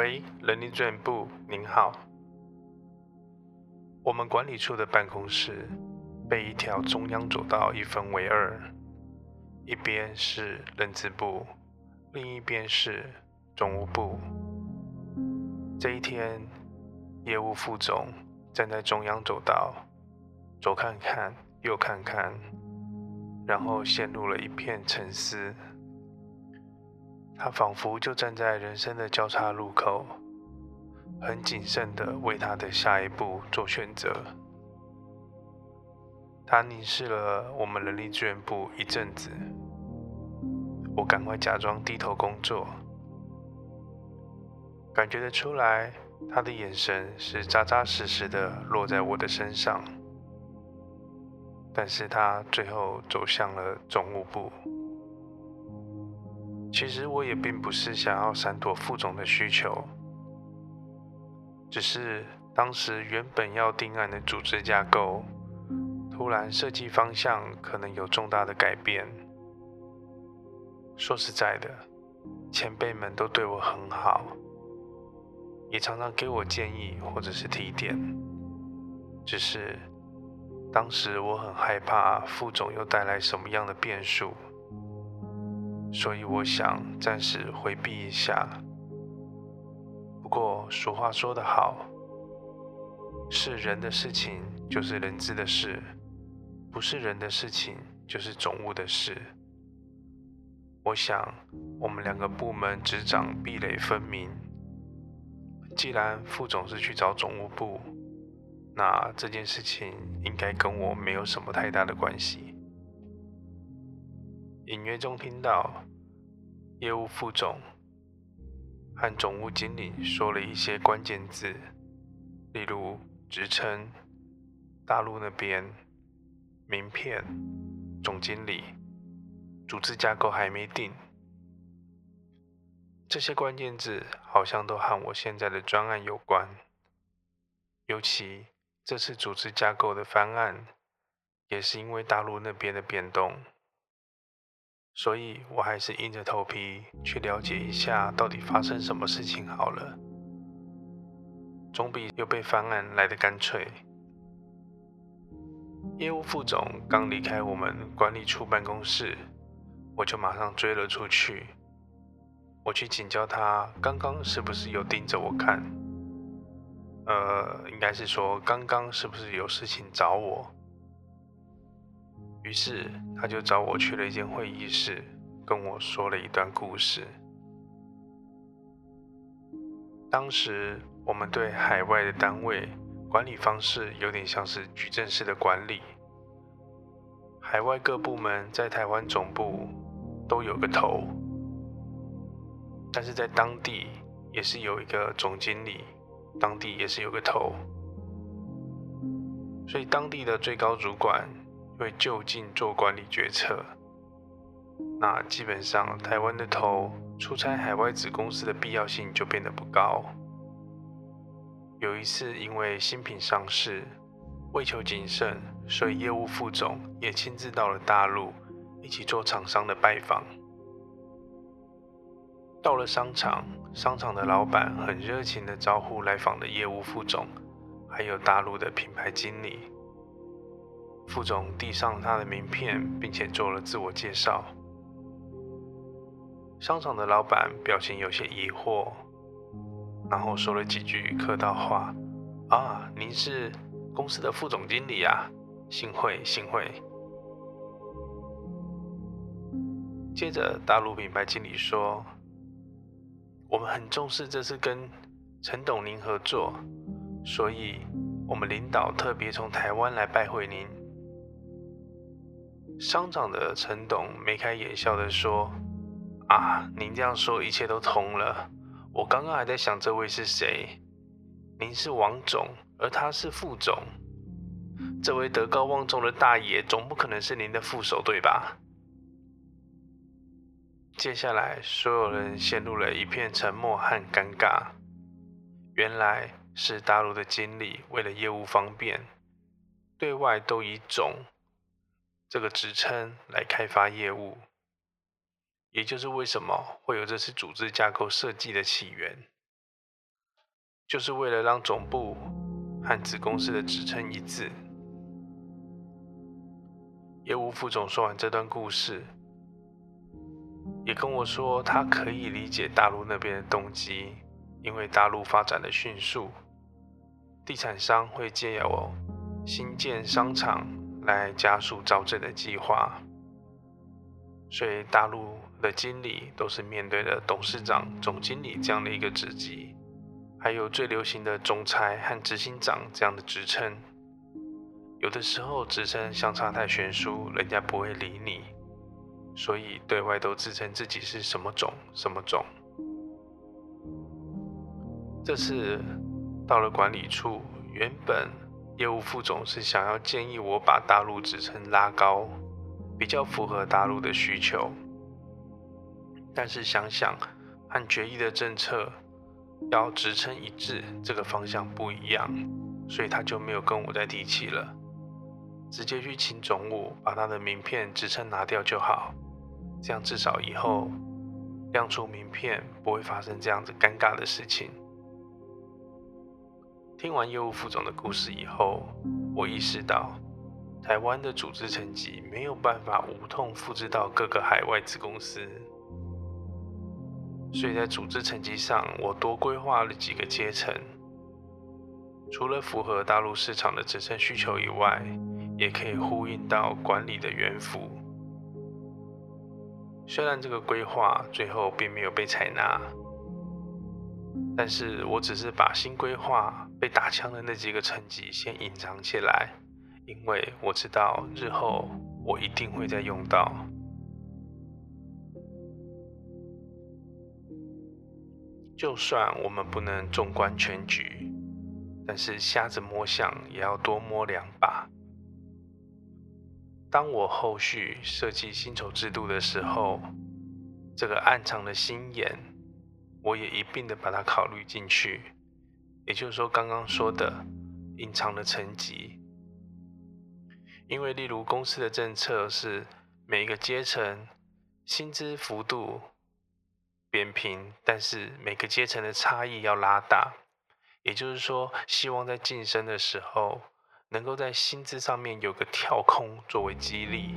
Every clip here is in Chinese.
喂，人力资源部，您好。我们管理处的办公室被一条中央走道一分为二，一边是人资部，另一边是总务部。这一天，业务副总站在中央走道，左看看，右看看，然后陷入了一片沉思。他仿佛就站在人生的交叉路口，很谨慎地为他的下一步做选择。他凝视了我们人力资源部一阵子，我赶快假装低头工作，感觉得出来，他的眼神是扎扎实实地落在我的身上。但是他最后走向了总务部。其实我也并不是想要闪躲副总的需求，只是当时原本要定案的组织架构，突然设计方向可能有重大的改变。说实在的，前辈们都对我很好，也常常给我建议或者是提点，只是当时我很害怕副总又带来什么样的变数。所以我想暂时回避一下。不过俗话说得好，是人的事情就是人资的事，不是人的事情就是总务的事。我想我们两个部门执掌壁垒分明。既然副总是去找总务部，那这件事情应该跟我没有什么太大的关系。隐约中听到业务副总和总务经理说了一些关键字，例如职称、大陆那边、名片、总经理、组织架构还没定。这些关键字好像都和我现在的专案有关，尤其这次组织架构的方案，也是因为大陆那边的变动。所以我还是硬着头皮去了解一下到底发生什么事情好了，总比又被翻案来的干脆。业务副总刚离开我们管理处办公室，我就马上追了出去。我去请教他刚刚是不是有盯着我看，呃，应该是说刚刚是不是有事情找我。于是他就找我去了一间会议室，跟我说了一段故事。当时我们对海外的单位管理方式有点像是矩阵式的管理，海外各部门在台湾总部都有个头，但是在当地也是有一个总经理，当地也是有个头，所以当地的最高主管。会就近做管理决策，那基本上台湾的头出差海外子公司的必要性就变得不高。有一次因为新品上市，为求谨慎，所以业务副总也亲自到了大陆，一起做厂商的拜访。到了商场，商场的老板很热情地招呼来访的业务副总，还有大陆的品牌经理。副总递上他的名片，并且做了自我介绍。商场的老板表情有些疑惑，然后说了几句客套话：“啊，您是公司的副总经理啊，幸会幸会。”接着，大陆品牌经理说：“我们很重视这次跟陈董您合作，所以我们领导特别从台湾来拜会您。”商场的陈董眉开眼笑的说：“啊，您这样说一切都通了。我刚刚还在想这位是谁？您是王总，而他是副总。这位德高望重的大爷总不可能是您的副手，对吧？”接下来，所有人陷入了一片沉默和尴尬。原来是大陆的经理为了业务方便，对外都以总。这个职称来开发业务，也就是为什么会有这次组织架构设计的起源。就是为了让总部和子公司的职称一致。业务副总说完这段故事，也跟我说他可以理解大陆那边的动机，因为大陆发展的迅速，地产商会借由新建商场来加速造镇的计划，所以大陆的经理都是面对的董事长、总经理这样的一个职级，还有最流行的总裁和执行长这样的职称。有的时候职称相差太悬殊，人家不会理你，所以对外都自称自己是什么种什么种。这次到了管理处，原本业务副总是想要建议我把大陆职称拉高，比较符合大陆的需求。但是想想和决议的政策要职称一致，这个方向不一样，所以他就没有跟我再提起了。直接去请总务把他的名片职称拿掉就好，这样至少以后亮出名片不会发生这样子尴尬的事情。听完业务副总的故事以后，我意识到台湾的组织层级没有办法无痛复制到各个海外子公司，所以在组织层级上，我多规划了几个阶层，除了符合大陆市场的职称需求以外。也可以呼应到管理的原则。虽然这个规划最后并没有被采纳，但是我只是把新规划被打枪的那几个成绩先隐藏起来，因为我知道日后我一定会再用到。就算我们不能纵观全局，但是瞎子摸象也要多摸两把。当我后续设计薪酬制度的时候，这个暗藏的心眼，我也一并的把它考虑进去。也就是说，刚刚说的隐藏的层级，因为例如公司的政策是每一个阶层薪资幅度扁平，但是每个阶层的差异要拉大。也就是说，希望在晋升的时候。能够在薪资上面有个跳空作为激励，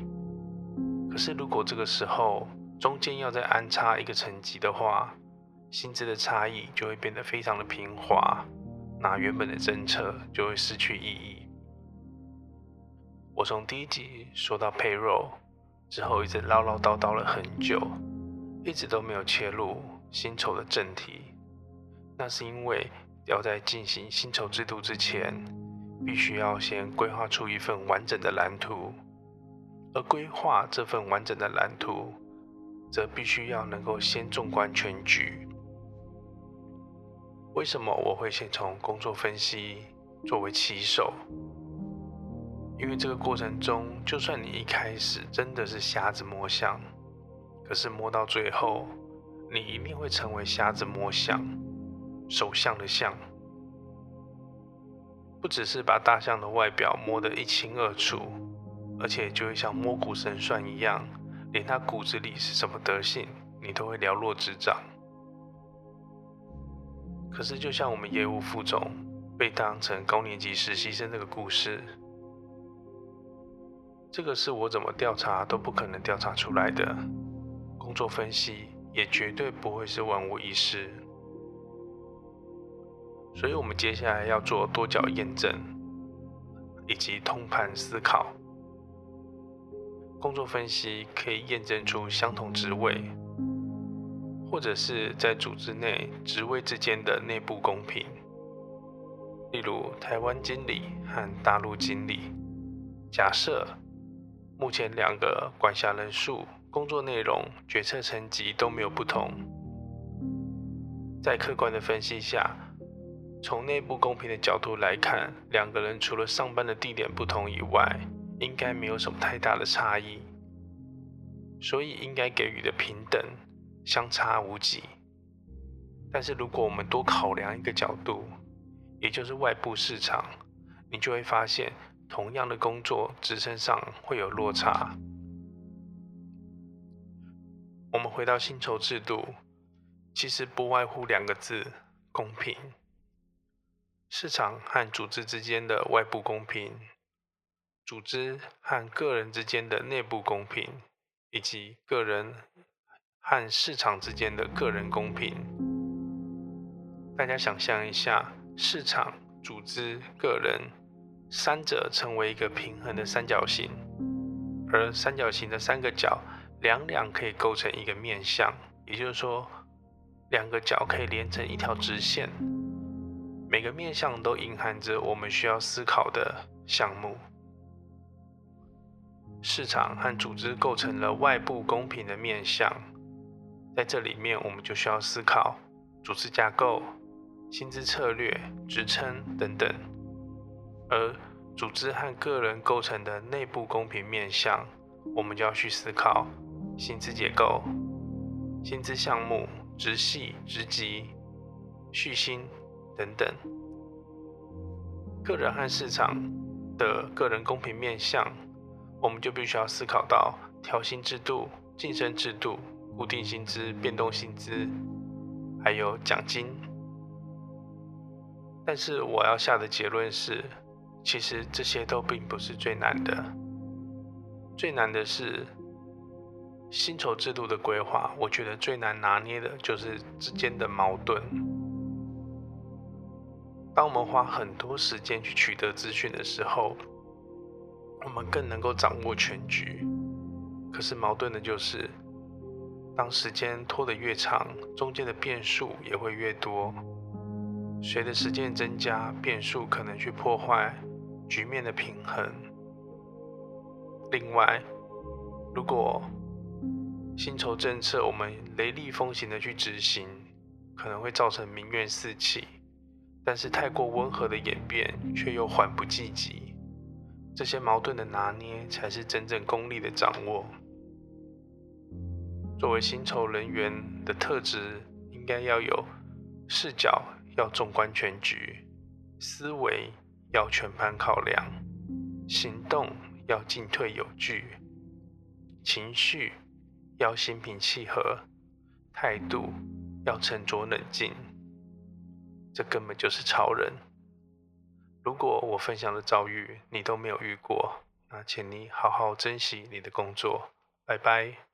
可是如果这个时候中间要再安插一个层级的话，薪资的差异就会变得非常的平滑，那原本的政策就会失去意义。我从第一集说到 payroll 之后，一直唠唠叨叨了很久，一直都没有切入薪酬的正题，那是因为要在进行薪酬制度之前。必须要先规划出一份完整的蓝图，而规划这份完整的蓝图，则必须要能够先纵观全局。为什么我会先从工作分析作为起手？因为这个过程中，就算你一开始真的是瞎子摸象，可是摸到最后，你一定会成为瞎子摸象，手相的象。不只是把大象的外表摸得一清二楚，而且就会像摸骨神算一样，连他骨子里是什么德性，你都会了若指掌。可是，就像我们业务副总被当成高年级实习生这个故事，这个是我怎么调查都不可能调查出来的，工作分析也绝对不会是万无一失。所以，我们接下来要做多角验证，以及通盘思考。工作分析可以验证出相同职位，或者是在组织内职位之间的内部公平。例如，台湾经理和大陆经理，假设目前两个管辖人数、工作内容、决策层级都没有不同，在客观的分析下。从内部公平的角度来看，两个人除了上班的地点不同以外，应该没有什么太大的差异，所以应该给予的平等相差无几。但是如果我们多考量一个角度，也就是外部市场，你就会发现，同样的工作职称上会有落差。我们回到薪酬制度，其实不外乎两个字：公平。市场和组织之间的外部公平，组织和个人之间的内部公平，以及个人和市场之间的个人公平。大家想象一下，市场、组织、个人三者成为一个平衡的三角形，而三角形的三个角两两可以构成一个面向，也就是说，两个角可以连成一条直线。每个面向都隐含着我们需要思考的项目。市场和组织构成了外部公平的面向，在这里面我们就需要思考组织架构、薪资策略、职称等等。而组织和个人构成的内部公平面向，我们就要去思考薪资结构、薪资项目、职系、职级、续薪。等等，个人和市场的个人公平面向，我们就必须要思考到调薪制度、晋升制度、固定薪资、变动薪资，还有奖金。但是我要下的结论是，其实这些都并不是最难的，最难的是薪酬制度的规划。我觉得最难拿捏的就是之间的矛盾。当我们花很多时间去取得资讯的时候，我们更能够掌握全局。可是矛盾的就是，当时间拖得越长，中间的变数也会越多。随着时间增加，变数可能去破坏局面的平衡。另外，如果薪酬政策我们雷厉风行的去执行，可能会造成民怨四起。但是太过温和的演变，却又缓不济急，这些矛盾的拿捏，才是真正功力的掌握。作为薪酬人员的特质，应该要有视角，要纵观全局；思维要全盘考量；行动要进退有据；情绪要心平气和；态度要沉着冷静。这根本就是超人。如果我分享的遭遇你都没有遇过，那请你好好珍惜你的工作。拜拜。